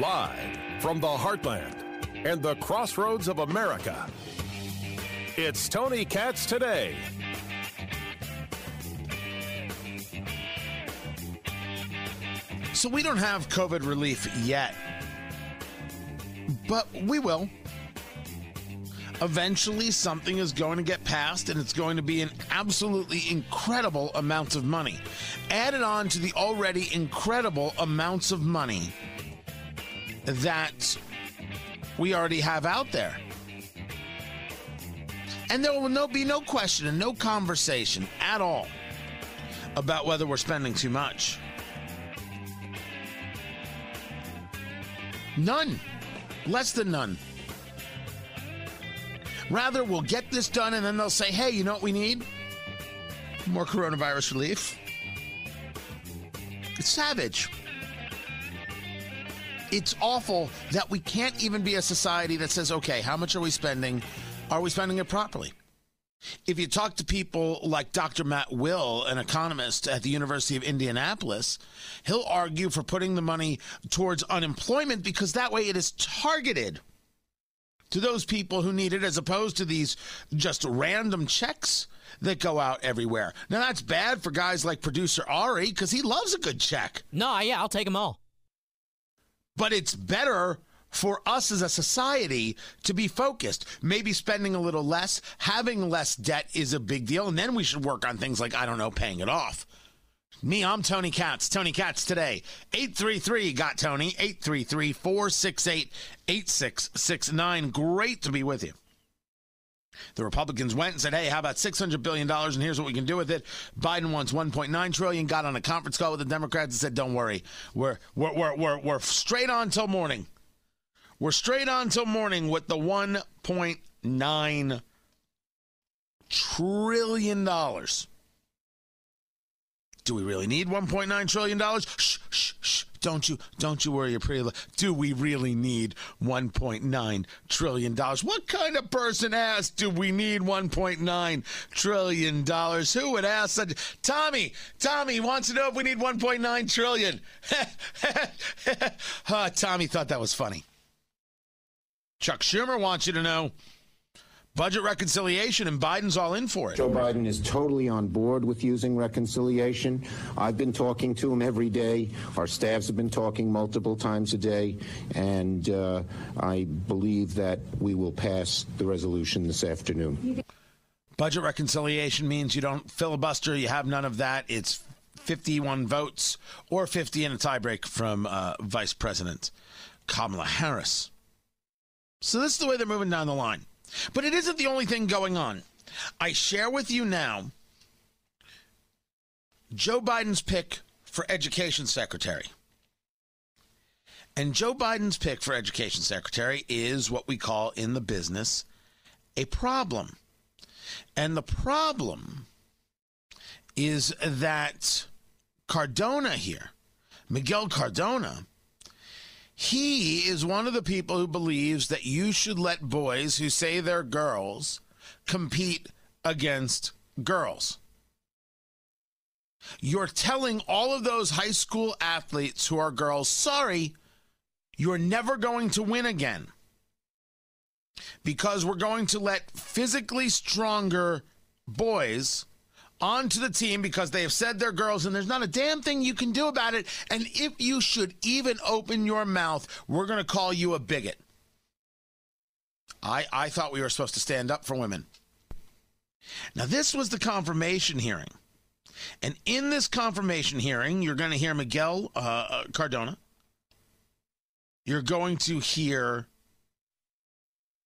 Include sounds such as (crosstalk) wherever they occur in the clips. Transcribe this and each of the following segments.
Live from the heartland and the crossroads of America, it's Tony Katz today. So we don't have COVID relief yet, but we will. Eventually, something is going to get passed, and it's going to be an absolutely incredible amount of money. Added on to the already incredible amounts of money that we already have out there. And there will no, be no question and no conversation at all about whether we're spending too much. None. Less than none. Rather, we'll get this done and then they'll say, hey, you know what we need? More coronavirus relief. It's savage. It's awful that we can't even be a society that says, okay, how much are we spending? Are we spending it properly? If you talk to people like Dr. Matt Will, an economist at the University of Indianapolis, he'll argue for putting the money towards unemployment because that way it is targeted to those people who need it as opposed to these just random checks that go out everywhere. Now that's bad for guys like producer Ari because he loves a good check. No, yeah, I'll take them all. But it's better for us as a society to be focused. Maybe spending a little less, having less debt is a big deal. And then we should work on things like, I don't know, paying it off. Me, I'm Tony Katz. Tony Katz today. 833 got Tony. 833 468 8669. Great to be with you. The Republicans went and said, "Hey, how about 600 billion dollars and here's what we can do with it." Biden wants 1.9 trillion. Got on a conference call with the Democrats and said, "Don't worry. We're we're we're we're, we're straight on till morning. We're straight on till morning with the 1.9 trillion dollars." Do we really need 1.9 trillion dollars? Shh, shh, shh. Don't you don't you worry your pretty. Do we really need 1.9 trillion dollars? What kind of person asks Do we need 1.9 trillion dollars? Who would ask that? Tommy, Tommy wants to know if we need 1.9 trillion. (laughs) uh, Tommy thought that was funny. Chuck Schumer wants you to know budget reconciliation, and Biden's all in for it. Joe Biden is totally on board with using reconciliation. I've been talking to him every day. Our staffs have been talking multiple times a day, and uh, I believe that we will pass the resolution this afternoon. Budget reconciliation means you don't filibuster, you have none of that. It's 51 votes or 50 in a tiebreak from uh, Vice President Kamala Harris. So this is the way they're moving down the line. But it isn't the only thing going on. I share with you now Joe Biden's pick for education secretary. And Joe Biden's pick for education secretary is what we call in the business a problem. And the problem is that Cardona here, Miguel Cardona, he is one of the people who believes that you should let boys who say they're girls compete against girls. You're telling all of those high school athletes who are girls, sorry, you're never going to win again. Because we're going to let physically stronger boys onto the team because they have said they're girls and there's not a damn thing you can do about it. And if you should even open your mouth, we're going to call you a bigot. I, I thought we were supposed to stand up for women. Now, this was the confirmation hearing. And in this confirmation hearing, you're going to hear Miguel uh, uh, Cardona. You're going to hear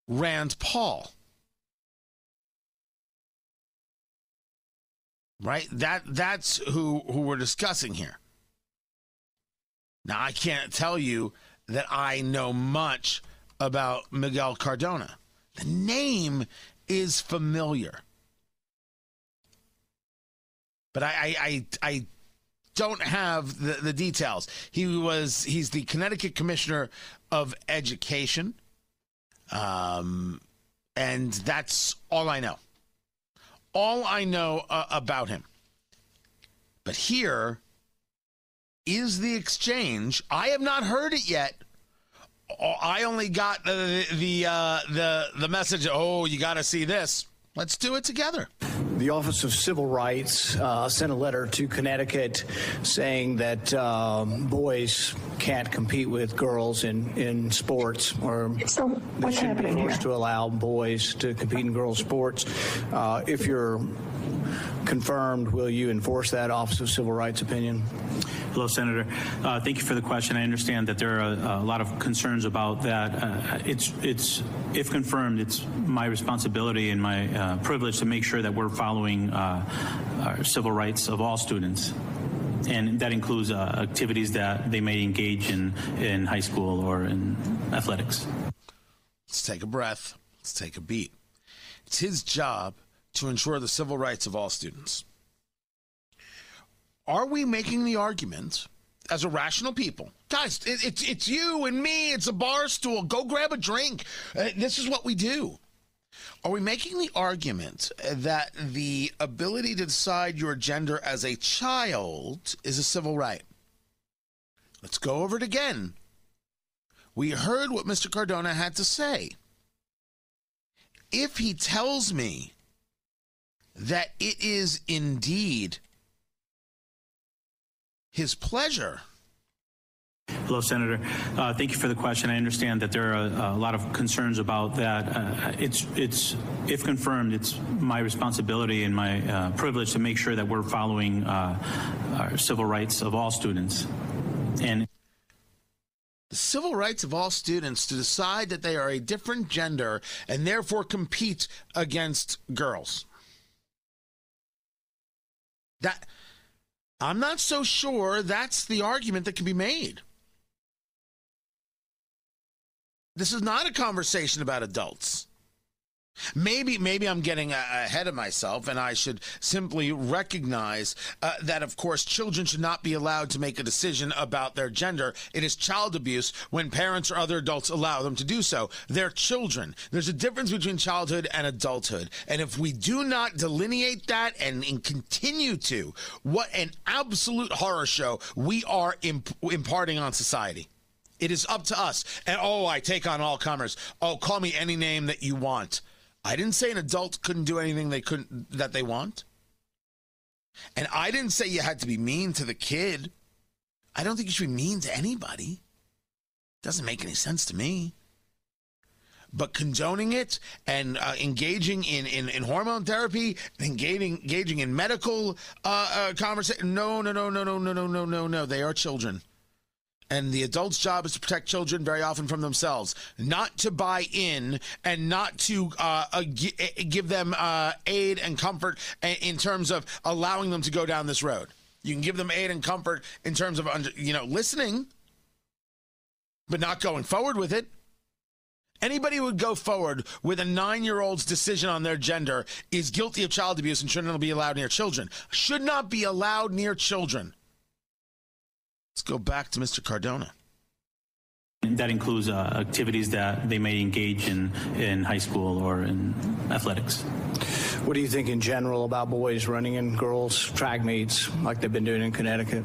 Rand Paul. Right? That that's who who we're discussing here. Now I can't tell you that I know much about Miguel Cardona. The name is familiar. But I I I, I don't have the, the details. He was he's the Connecticut Commissioner of Education. Um and that's all I know all I know uh, about him. But here is the exchange. I have not heard it yet oh, I only got the the uh, the the message. Oh, you got to see this. Let's do it together. The Office of Civil Rights uh, sent a letter to Connecticut saying that um, boys can't compete with girls in, in sports, or So they what's shouldn't be happening forced here? to allow boys to compete in girls' sports. Uh, if you're confirmed, will you enforce that Office of Civil Rights opinion? Hello, Senator. Uh, thank you for the question. I understand that there are a, a lot of concerns about that. Uh, it's, it's, if confirmed, it's my responsibility and my uh, privilege to make sure that we're following uh, our civil rights of all students. And that includes uh, activities that they may engage in in high school or in athletics. Let's take a breath. Let's take a beat. It's his job to ensure the civil rights of all students. Are we making the argument as a rational people? Guys, it, it's it's you and me. It's a bar stool. Go grab a drink. Uh, this is what we do. Are we making the argument that the ability to decide your gender as a child is a civil right? Let's go over it again. We heard what Mr. Cardona had to say. If he tells me that it is indeed his pleasure Hello, Senator. Uh, thank you for the question. I understand that there are a, a lot of concerns about that. Uh, it's, it's, if confirmed, it's my responsibility and my uh, privilege to make sure that we're following uh, our civil rights of all students. And the civil rights of all students to decide that they are a different gender and therefore compete against girls. That I'm not so sure that's the argument that can be made. This is not a conversation about adults. Maybe, maybe I'm getting ahead of myself, and I should simply recognize uh, that, of course, children should not be allowed to make a decision about their gender. It is child abuse when parents or other adults allow them to do so. They're children. There's a difference between childhood and adulthood, and if we do not delineate that and, and continue to, what an absolute horror show we are imp- imparting on society. It is up to us. And oh, I take on all comers. Oh, call me any name that you want. I didn't say an adult couldn't do anything they couldn't that they want. And I didn't say you had to be mean to the kid. I don't think you should be mean to anybody. Doesn't make any sense to me. But condoning it and uh, engaging in, in, in hormone therapy, engaging engaging in medical uh, uh, conversation. No, no, no, no, no, no, no, no, no, no. They are children. And the adult's job is to protect children very often from themselves, not to buy in and not to uh, uh, uh, give them uh, aid and comfort in terms of allowing them to go down this road. You can give them aid and comfort in terms of you know listening, but not going forward with it. Anybody who would go forward with a nine-year-old's decision on their gender is guilty of child abuse and shouldn't be allowed near children. Should not be allowed near children. Let's go back to Mr. Cardona. that includes uh, activities that they may engage in in high school or in athletics. What do you think in general about boys running in girls' track meets like they've been doing in Connecticut?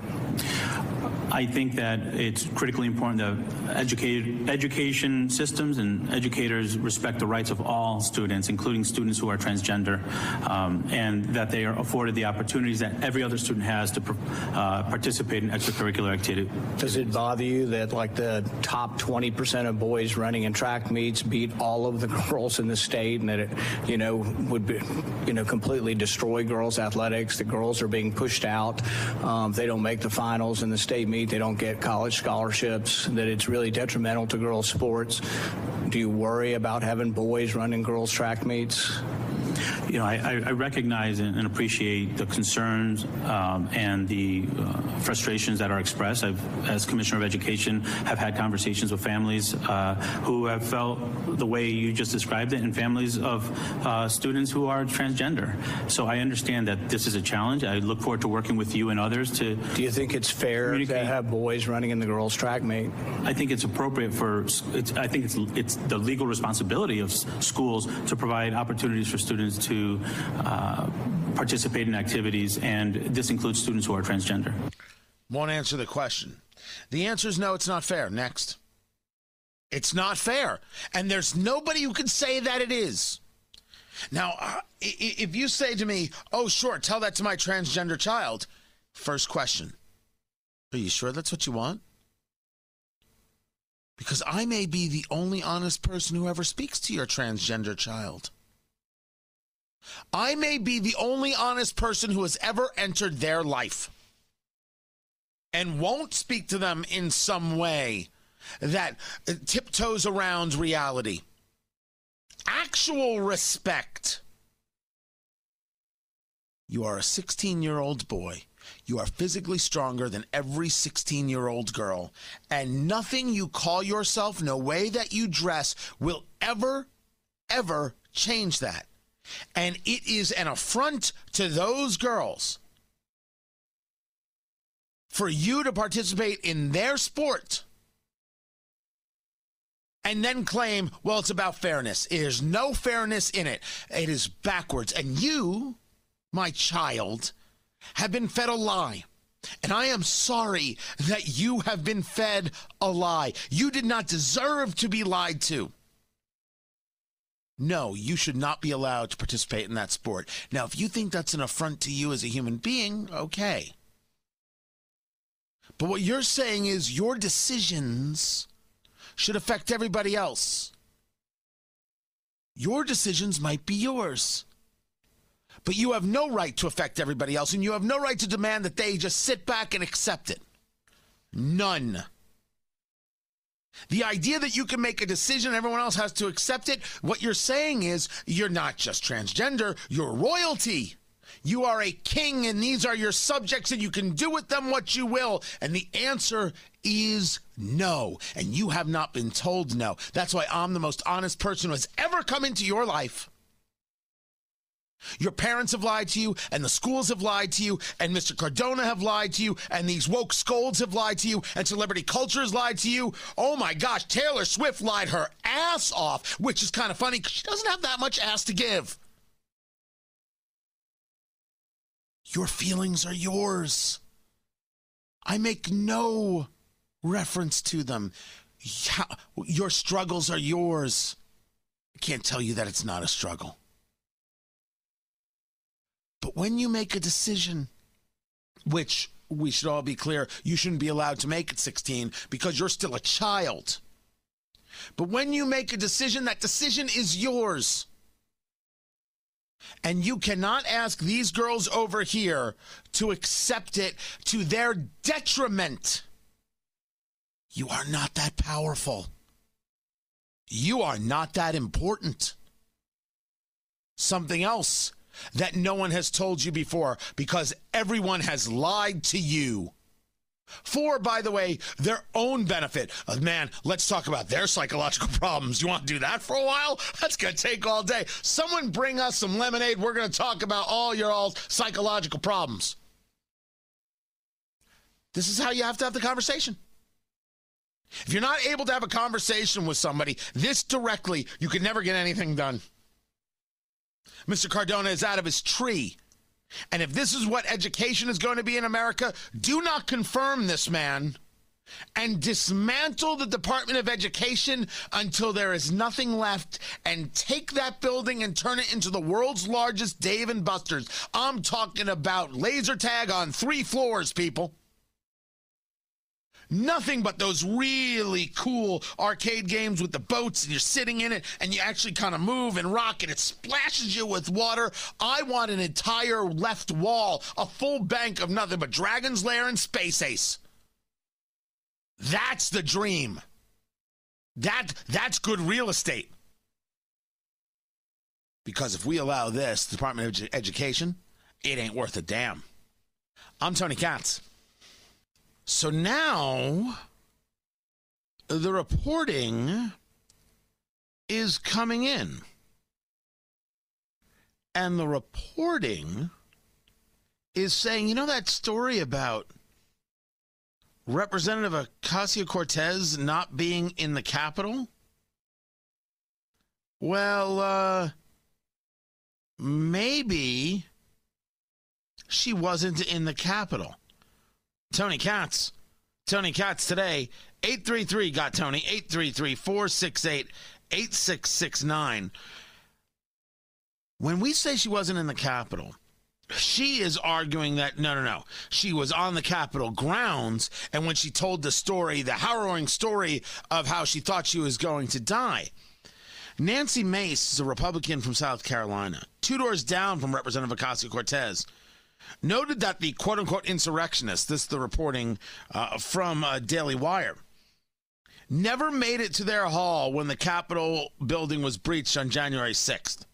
I think that it's critically important that educated, education systems and educators respect the rights of all students, including students who are transgender, um, and that they are afforded the opportunities that every other student has to uh, participate in extracurricular activity. Does it bother you that like the top 20% of boys running in track meets beat all of the (laughs) girls in the state and that it, you know, would be, you know, completely destroy girls athletics? The girls are being pushed out. Um, they don't make the finals in the state meet. They don't get college scholarships, that it's really detrimental to girls sports. Do you worry about having boys running girls track meets? You know, I, I recognize and appreciate the concerns um, and the uh, frustrations that are expressed. I've, as Commissioner of Education, have had conversations with families uh, who have felt the way you just described it, and families of uh, students who are transgender. So I understand that this is a challenge. I look forward to working with you and others to. Do you think it's fair to have boys running in the girls track meet? I think it's appropriate for. It's, I think it's it's the legal responsibility of s- schools to provide opportunities for students to uh, participate in activities, and this includes students who are transgender. Won't answer the question. The answer is no, it's not fair. Next. It's not fair. And there's nobody who can say that it is. Now, uh, if you say to me, oh, sure, tell that to my transgender child, first question, are you sure that's what you want? Because I may be the only honest person who ever speaks to your transgender child. I may be the only honest person who has ever entered their life and won't speak to them in some way that tiptoes around reality. Actual respect. You are a 16 year old boy. You are physically stronger than every 16 year old girl. And nothing you call yourself, no way that you dress, will ever, ever change that. And it is an affront to those girls for you to participate in their sport and then claim, well, it's about fairness. There's no fairness in it. It is backwards. And you, my child, have been fed a lie. And I am sorry that you have been fed a lie. You did not deserve to be lied to. No, you should not be allowed to participate in that sport. Now, if you think that's an affront to you as a human being, okay. But what you're saying is your decisions should affect everybody else. Your decisions might be yours. But you have no right to affect everybody else, and you have no right to demand that they just sit back and accept it. None. The idea that you can make a decision, everyone else has to accept it, what you're saying is you're not just transgender, you're royalty. You are a king, and these are your subjects, and you can do with them what you will. And the answer is no. And you have not been told no. That's why I'm the most honest person who has ever come into your life. Your parents have lied to you, and the schools have lied to you, and Mr. Cardona have lied to you, and these woke scolds have lied to you, and celebrity culture has lied to you. Oh my gosh, Taylor Swift lied her ass off, which is kind of funny because she doesn't have that much ass to give. Your feelings are yours. I make no reference to them. Your struggles are yours. I can't tell you that it's not a struggle. But when you make a decision, which we should all be clear, you shouldn't be allowed to make at 16 because you're still a child. But when you make a decision, that decision is yours. And you cannot ask these girls over here to accept it to their detriment. You are not that powerful. You are not that important. Something else that no one has told you before because everyone has lied to you. For, by the way, their own benefit. Uh, man, let's talk about their psychological (laughs) problems. You want to do that for a while? (laughs) That's going to take all day. Someone bring us some lemonade. We're going to talk about all your all psychological problems. This is how you have to have the conversation. If you're not able to have a conversation with somebody this directly, you can never get anything done. Mr. Cardona is out of his tree. And if this is what education is going to be in America, do not confirm this man and dismantle the Department of Education until there is nothing left and take that building and turn it into the world's largest Dave and Buster's. I'm talking about laser tag on three floors, people. Nothing but those really cool arcade games with the boats and you're sitting in it and you actually kind of move and rock and it splashes you with water. I want an entire left wall, a full bank of nothing but Dragon's Lair and Space Ace. That's the dream. That that's good real estate. Because if we allow this Department of Education, it ain't worth a damn. I'm Tony Katz. So now the reporting is coming in. And the reporting is saying, you know, that story about Representative Ocasio Cortez not being in the Capitol? Well, uh, maybe she wasn't in the Capitol. Tony Katz. Tony Katz today 833 got Tony, 833 468 8669. When we say she wasn't in the Capitol, she is arguing that no, no, no. She was on the Capitol grounds, and when she told the story, the harrowing story of how she thought she was going to die. Nancy Mace is a Republican from South Carolina, two doors down from Representative Ocasio Cortez, noted that the quote unquote insurrectionists, this is the reporting uh, from uh, Daily Wire, never made it to their hall when the Capitol building was breached on January 6th.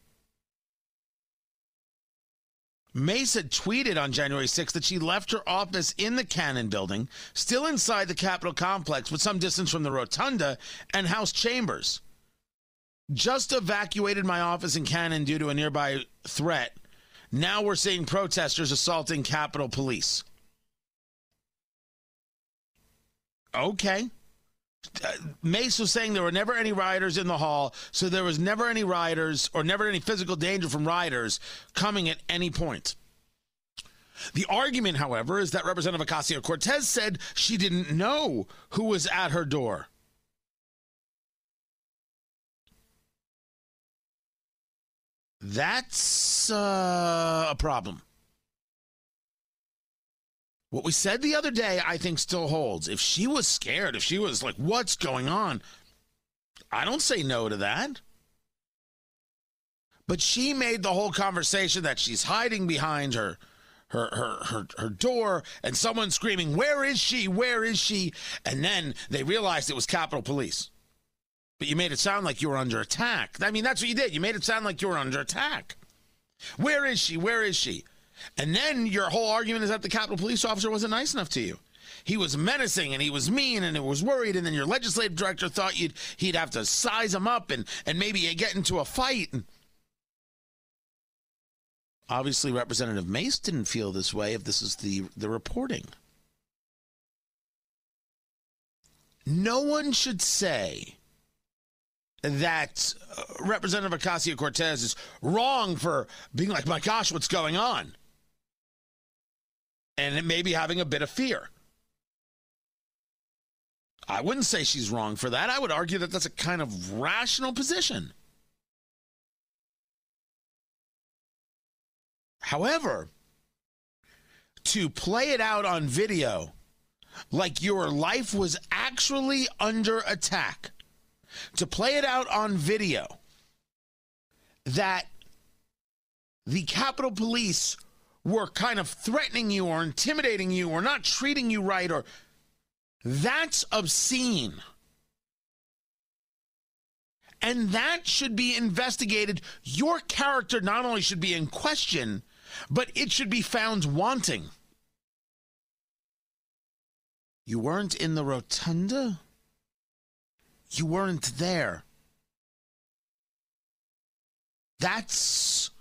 Mace had tweeted on January 6th that she left her office in the Cannon building, still inside the Capitol complex, but some distance from the rotunda and House chambers. Just evacuated my office in Cannon due to a nearby threat. Now we're seeing protesters assaulting Capitol Police. Okay. Uh, Mace was saying there were never any rioters in the hall, so there was never any rioters or never any physical danger from rioters coming at any point. The argument, however, is that Representative Ocasio Cortez said she didn't know who was at her door. That's uh, a problem. What we said the other day, I think, still holds. If she was scared, if she was like, what's going on? I don't say no to that. But she made the whole conversation that she's hiding behind her. Her, her her her door and someone screaming where is she where is she and then they realized it was capitol police but you made it sound like you were under attack i mean that's what you did you made it sound like you were under attack where is she where is she and then your whole argument is that the Capitol Police officer wasn't nice enough to you. He was menacing and he was mean and it was worried. And then your legislative director thought you'd he'd have to size him up and and maybe get into a fight. And obviously, Representative Mace didn't feel this way. If this is the the reporting, no one should say that uh, Representative Ocasio Cortez is wrong for being like, my gosh, what's going on? and maybe having a bit of fear. I wouldn't say she's wrong for that. I would argue that that's a kind of rational position. However, to play it out on video like your life was actually under attack, to play it out on video that the Capitol Police were kind of threatening you or intimidating you or not treating you right or that's obscene. And that should be investigated. Your character not only should be in question, but it should be found wanting. You weren't in the rotunda? You weren't there. That's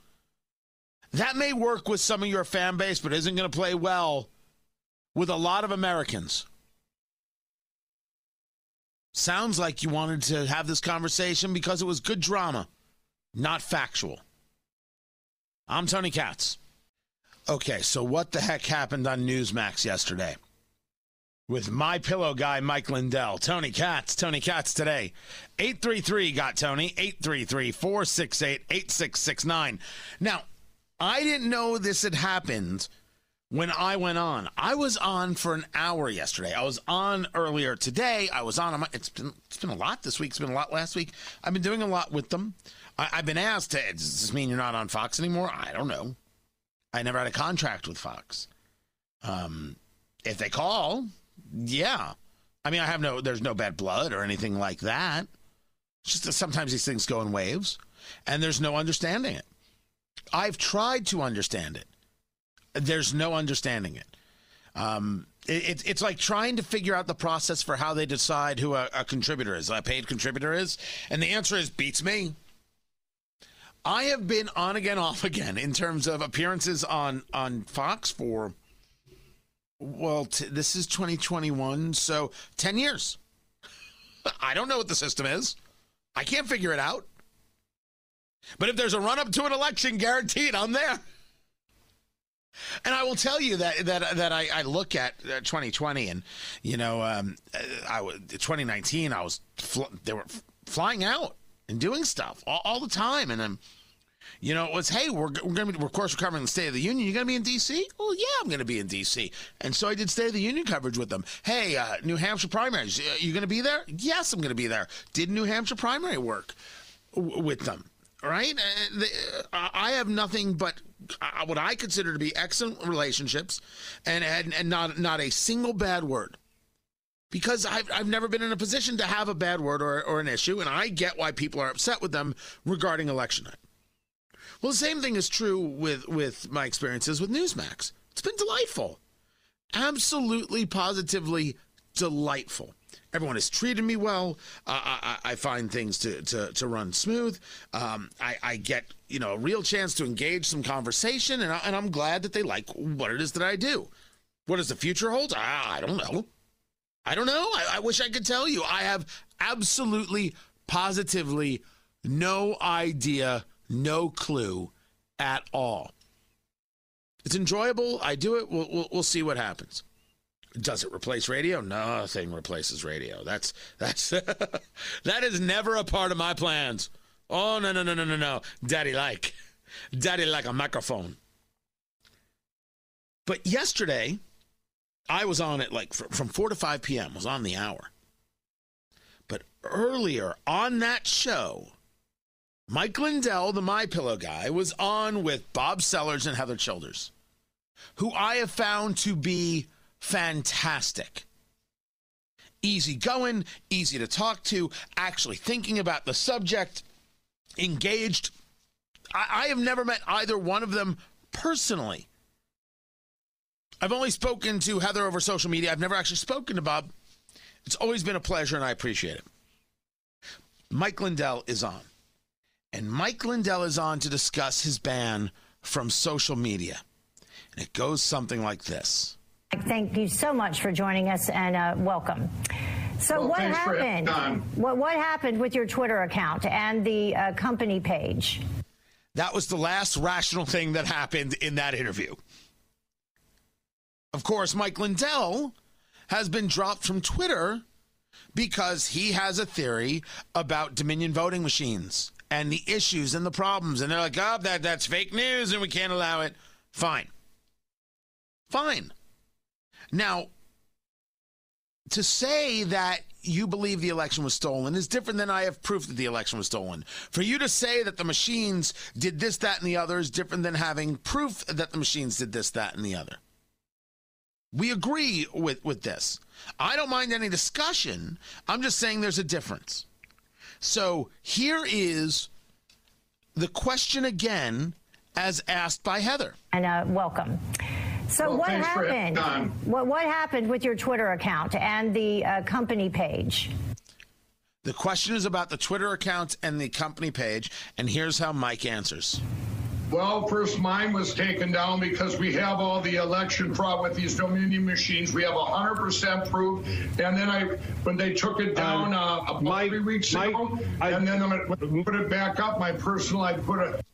that may work with some of your fan base, but isn't going to play well with a lot of Americans. Sounds like you wanted to have this conversation because it was good drama, not factual. I'm Tony Katz. Okay, so what the heck happened on Newsmax yesterday? With my pillow guy Mike Lindell, Tony Katz, Tony Katz today. 833 got Tony, 833 468 8669. Now, I didn't know this had happened when I went on. I was on for an hour yesterday. I was on earlier today. I was on. It's been it's been a lot this week. It's been a lot last week. I've been doing a lot with them. I, have been asked, does this mean you're not on Fox anymore? I don't know. I never had a contract with Fox. Um, if they call, yeah. I mean, I have no. There's no bad blood or anything like that. It's just that sometimes these things go in waves, and there's no understanding it. I've tried to understand it. There's no understanding it. Um, it, it's like trying to figure out the process for how they decide who a, a contributor is, a paid contributor is, and the answer is beats me. I have been on again, (laughs) off again in terms of appearances on on Fox for well, t- this is 2021, so 10 years. (laughs) I don't know what the system is. I can't figure it out. But if there's a run up to an election, guaranteed, I'm there. And I will tell you that that that I, I look at uh, 2020 and you know um, I 2019 I was fl- they were flying out and doing stuff all, all the time and I'm you know, it was, hey, we're, we're going to be, of course, we're covering the State of the Union. You're going to be in D.C.? Well, yeah, I'm going to be in D.C. And so I did State of the Union coverage with them. Hey, uh, New Hampshire primaries, uh, you going to be there? Yes, I'm going to be there. Did New Hampshire primary work w- with them? Right? Uh, uh, I have nothing but uh, what I consider to be excellent relationships and, and, and not, not a single bad word because I've, I've never been in a position to have a bad word or, or an issue, and I get why people are upset with them regarding election night. Well, the same thing is true with with my experiences with Newsmax. It's been delightful, absolutely, positively delightful. Everyone has treated me well. Uh, I, I, find things to, to, to run smooth. Um, I, I, get you know a real chance to engage some conversation, and, I, and I'm glad that they like what it is that I do. What does the future hold? I, I don't know. I don't know. I, I wish I could tell you. I have absolutely, positively no idea no clue at all. It's enjoyable. I do it. We'll, we'll, we'll see what happens. Does it replace radio? Nothing replaces radio. That's that's (laughs) that is never a part of my plans. Oh no no no no no no. Daddy like, daddy like a microphone. But yesterday, I was on it like from four to five p.m. Was on the hour. But earlier on that show, Mike Lindell, the My Pillow guy, was on with Bob Sellers and Heather Childers, who I have found to be fantastic. Easy going, easy to talk to, actually thinking about the subject, engaged. I, I have never met either one of them personally. I've only spoken to Heather over social media. I've never actually spoken to Bob. It's always been a pleasure, and I appreciate it. Mike Lindell is on. And Mike Lindell is on to discuss his ban from social media. And it goes something like this. Thank you so much for joining us and uh, welcome. So well, what happened? What, what happened with your Twitter account and the uh, company page? That was the last rational thing that happened in that interview. Of course, Mike Lindell has been dropped from Twitter because he has a theory about Dominion voting machines and the issues and the problems. And they're like, oh, that, that's fake news and we can't allow it. Fine. Fine. Now, to say that you believe the election was stolen is different than I have proof that the election was stolen. For you to say that the machines did this, that, and the other is different than having proof that the machines did this, that, and the other. We agree with, with this. I don't mind any discussion. I'm just saying there's a difference. So here is the question again, as asked by Heather. And uh, welcome. So well, what happened? What, what happened with your Twitter account and the uh, company page? The question is about the Twitter account and the company page, and here's how Mike answers. Well, first mine was taken down because we have all the election fraud with these Dominion machines. We have 100% proof. And then I, when they took it down uh, about Mike, three weeks Mike, ago, I, and then I put it back up, my personal, I put it.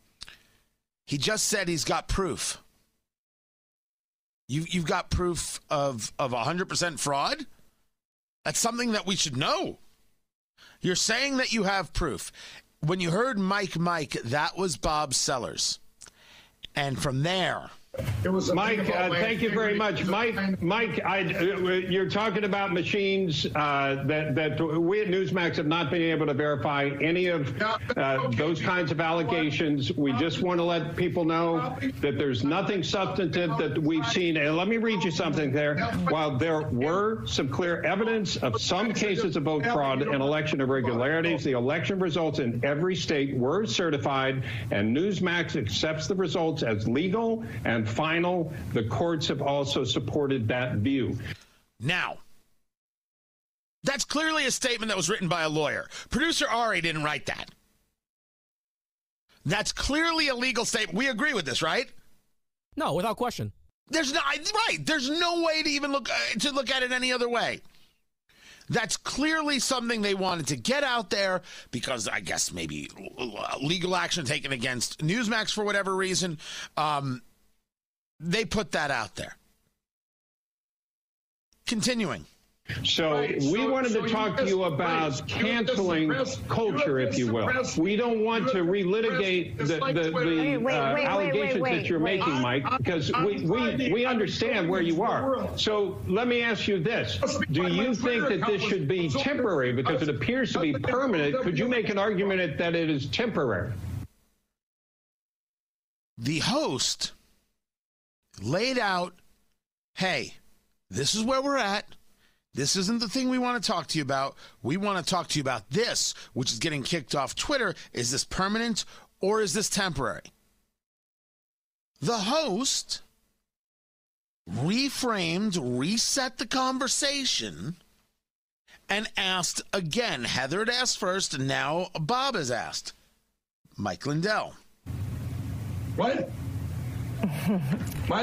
He just said he's got proof. You, you've got proof of, of 100% fraud? That's something that we should know. You're saying that you have proof. When you heard Mike Mike, that was Bob Sellers. And from there, it was Mike. Uh, thank you very much, Mike. Mike, I, uh, you're talking about machines uh, that that we at Newsmax have not been able to verify any of uh, those kinds of allegations. We just want to let people know that there's nothing substantive that we've seen. And let me read you something there. While there were some clear evidence of some cases of vote fraud and election irregularities, the election results in every state were certified, and Newsmax accepts the results as legal and and final. The courts have also supported that view. Now, that's clearly a statement that was written by a lawyer. Producer Ari didn't write that. That's clearly a legal statement. We agree with this, right? No, without question. There's no right. There's no way to even look uh, to look at it any other way. That's clearly something they wanted to get out there because I guess maybe legal action taken against Newsmax for whatever reason. Um, They put that out there. Continuing. So right. we so, wanted so to talk to you about canceling culture, if you will. We don't want to relitigate the, the, the uh, allegations that you're making, Mike, because we, we, we understand where you are. So let me ask you this. Do you think that this should be temporary because it appears to be permanent? Could you make an argument that it is temporary? The host laid out, hey, this is where we're at this isn't the thing we want to talk to you about. We want to talk to you about this, which is getting kicked off Twitter. Is this permanent or is this temporary? The host reframed, reset the conversation, and asked again. Heather had asked first, and now Bob has asked. Mike Lindell. What?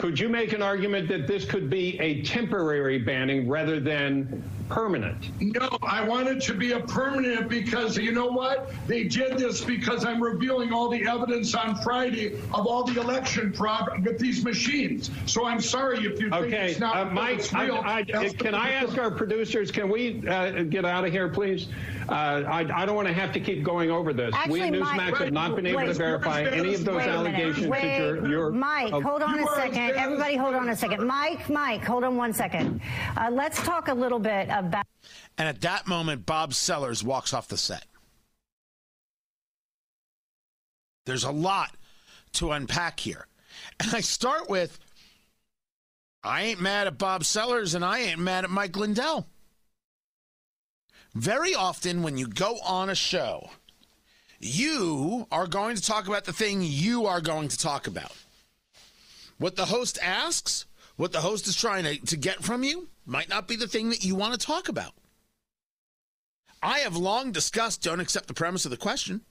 Could you make an argument that this could be a temporary banning rather than permanent? No, I want it to be a permanent because you know what? They did this because I'm revealing all the evidence on Friday of all the election fraud with these machines. So I'm sorry if you okay. think it's not uh, Mike, real. I, I, can I ask our producers, can we uh, get out of here, please? Uh, I, I, don't want to have to keep going over this. Actually, we at Newsmax Mike, have not been able wait, to verify any of those allegations wait, that you're, you're Mike, hold on a second. Everybody hold on a second. Mike, Mike, hold on one second. Uh, let's talk a little bit about. And at that moment, Bob Sellers walks off the set. There's a lot to unpack here. And I start with I ain't mad at Bob Sellers and I ain't mad at Mike Lindell. Very often, when you go on a show, you are going to talk about the thing you are going to talk about. What the host asks, what the host is trying to, to get from you, might not be the thing that you want to talk about. I have long discussed don't accept the premise of the question.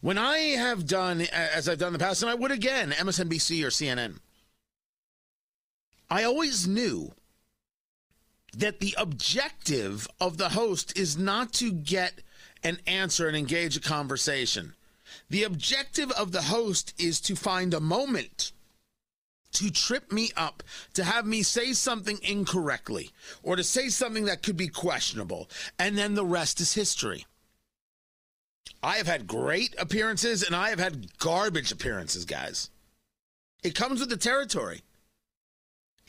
When I have done, as I've done in the past, and I would again, MSNBC or CNN, I always knew that the objective of the host is not to get an answer and engage a conversation. The objective of the host is to find a moment to trip me up, to have me say something incorrectly, or to say something that could be questionable, and then the rest is history. I have had great appearances and I have had garbage appearances, guys. It comes with the territory.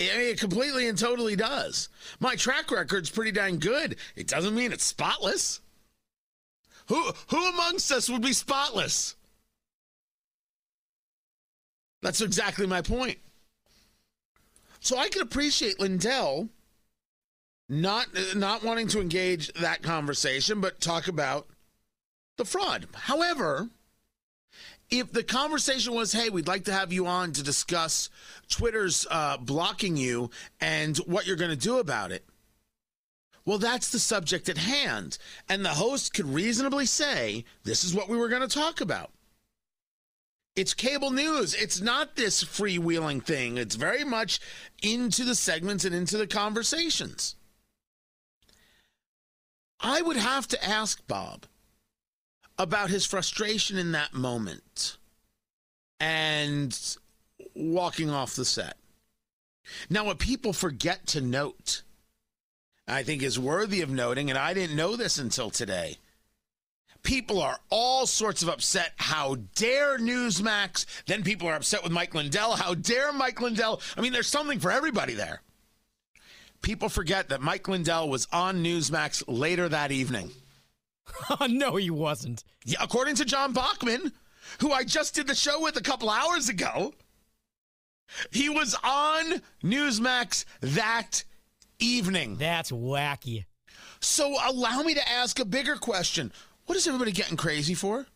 It completely and totally does. My track record's pretty dang good. It doesn't mean it's spotless. Who who amongst us would be spotless? That's exactly my point. So I can appreciate Lindell not not wanting to engage that conversation, but talk about the fraud. However, if the conversation was, "Hey, we'd like to have you on to discuss Twitter's uh, blocking you and what you're going to do about it," well, that's the subject at hand, and the host could reasonably say, "This is what we were going to talk about." It's cable news. It's not this freewheeling thing. It's very much into the segments and into the conversations. I would have to ask Bob about his frustration in that moment and walking off the set. Now, what people forget to note, I think is worthy of noting, and I didn't know this until today People are all sorts of upset. How dare Newsmax? Then people are upset with Mike Lindell. How dare Mike Lindell? I mean, there's something for everybody there. People forget that Mike Lindell was on Newsmax later that evening. (laughs) no, he wasn't. Yeah, according to John Bachman, who I just did the show with a couple hours ago, he was on Newsmax that evening. That's wacky. So allow me to ask a bigger question. What is everybody getting crazy for?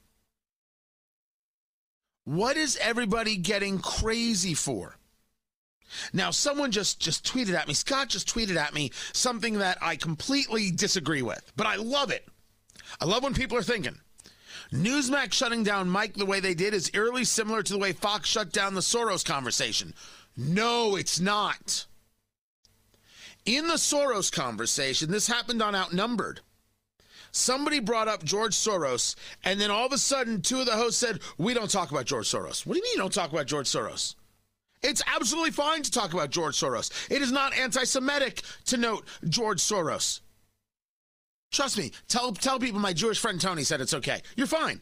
What is everybody getting crazy for? Now, someone just just tweeted at me. Scott just tweeted at me something that I completely disagree with, but I love it. I love when people are thinking. Newsmax shutting down Mike the way they did is eerily similar to the way Fox shut down the Soros conversation. No, it's not. In the Soros conversation, this happened on Outnumbered somebody brought up George Soros, and then all of a sudden, two of the hosts said, We don't talk about George Soros. What do you mean you don't talk about George Soros? It's absolutely fine to talk about George Soros. It is not anti Semitic to note George Soros. Trust me, tell, tell people my Jewish friend Tony said it's okay. You're fine.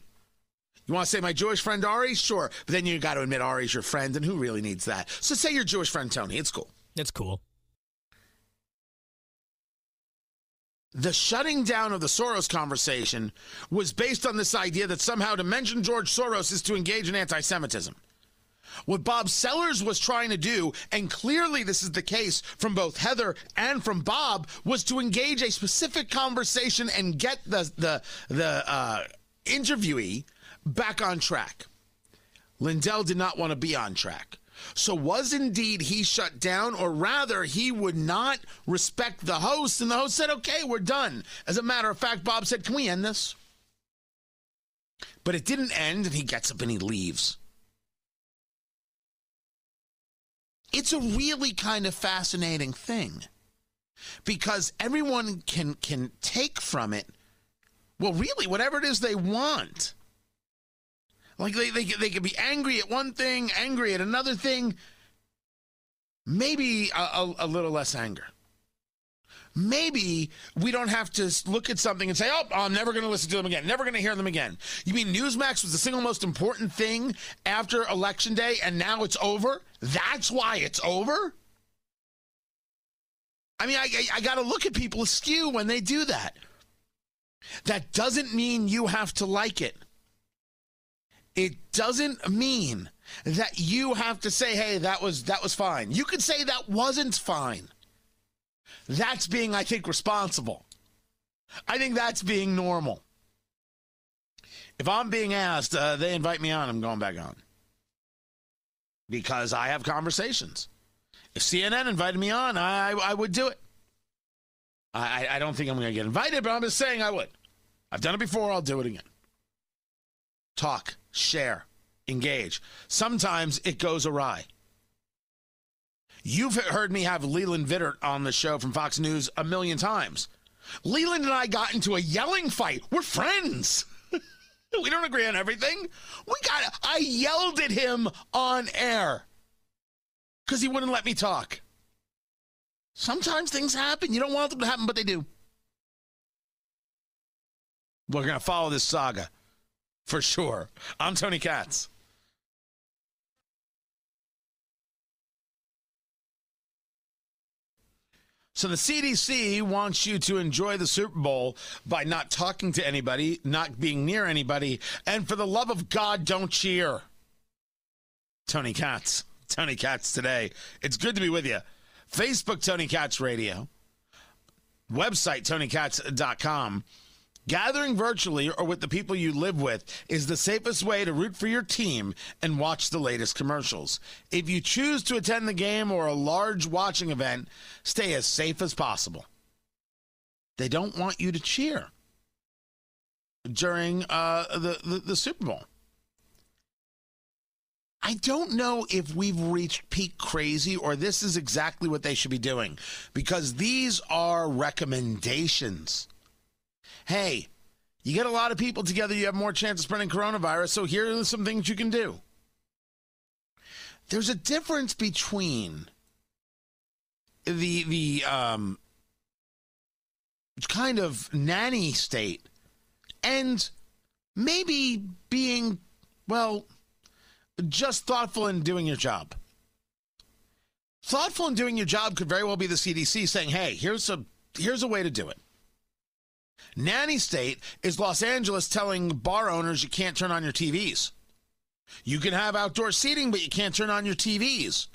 You want to say my Jewish friend Ari? Sure. But then you got to admit Ari's your friend, and who really needs that? So say your Jewish friend Tony. It's cool. It's cool. The shutting down of the Soros conversation was based on this idea that somehow to mention George Soros is to engage in anti Semitism. What Bob Sellers was trying to do, and clearly this is the case from both Heather and from Bob, was to engage a specific conversation and get the the the uh, interviewee back on track. Lindell did not want to be on track. So was indeed he shut down, or rather, he would not respect the host, and the host said, "Okay, we're done." As a matter of fact, Bob said, "Can we end this?" But it didn't end, and he gets up and he leaves. It's a really kind of fascinating thing because everyone can can take from it, well, really, whatever it is they want. Like they, they, they could be angry at one thing, angry at another thing, maybe a, a, a little less anger. Maybe we don't have to look at something and say, oh, I'm never going to listen to them again, never going to hear them again. You mean Newsmax was the single most important thing after Election Day and now it's over? That's why it's over? I mean, I, I, I got to look at people askew when they do that. That doesn't mean you have to like it. It doesn't mean that you have to say, "Hey, that was that was fine." You could say that wasn't fine. That's being, I think, responsible. I think that's being normal. If I'm being asked, uh, they invite me on, I'm going back on because I have conversations. If CNN invited me on, I I, would do it. I I don't think I'm going to get invited, but I'm just saying I would. I've done it before. I'll do it again. Talk share, engage. Sometimes it goes awry. You've heard me have Leland Vittert on the show from Fox News a million times. Leland and I got into a yelling fight. We're friends. (laughs) we don't agree on everything. We got I yelled at him on air cuz he wouldn't let me talk. Sometimes things happen. You don't want them to happen, but they do. We're going to follow this saga for sure. I'm Tony Katz. So the CDC wants you to enjoy the Super Bowl by not talking to anybody, not being near anybody, and for the love of God, don't cheer. Tony Katz. Tony Katz today. It's good to be with you. Facebook Tony Katz Radio. Website TonyKatz.com. Gathering virtually or with the people you live with is the safest way to root for your team and watch the latest commercials. If you choose to attend the game or a large watching event, stay as safe as possible. They don't want you to cheer during uh, the, the, the Super Bowl. I don't know if we've reached peak crazy or this is exactly what they should be doing because these are recommendations hey, you get a lot of people together, you have more chance of spreading coronavirus. So here are some things you can do. There's a difference between the the um, kind of nanny state and maybe being well just thoughtful in doing your job. Thoughtful in doing your job could very well be the CDC saying, "Hey, here's a here's a way to do it." Nanny state is Los Angeles telling bar owners you can't turn on your TVs. You can have outdoor seating, but you can't turn on your TVs.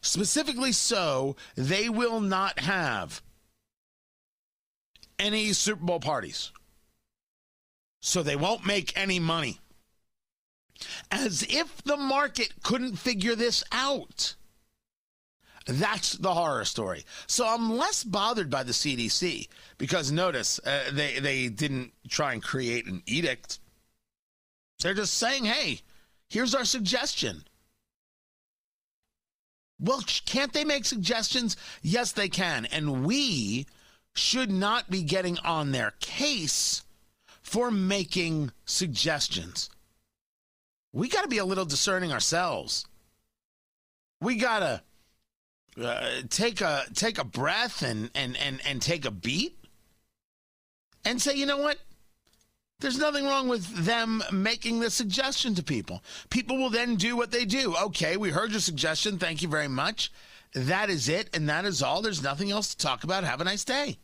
Specifically, so they will not have any Super Bowl parties. So they won't make any money. As if the market couldn't figure this out. That's the horror story. So I'm less bothered by the CDC because notice uh, they they didn't try and create an edict. They're just saying, "Hey, here's our suggestion." Well, can't they make suggestions? Yes, they can. And we should not be getting on their case for making suggestions. We got to be a little discerning ourselves we gotta uh, take a take a breath and and and and take a beat and say, you know what? There's nothing wrong with them making the suggestion to people. People will then do what they do. Okay, we heard your suggestion. Thank you very much. That is it, and that is all. There's nothing else to talk about. Have a nice day.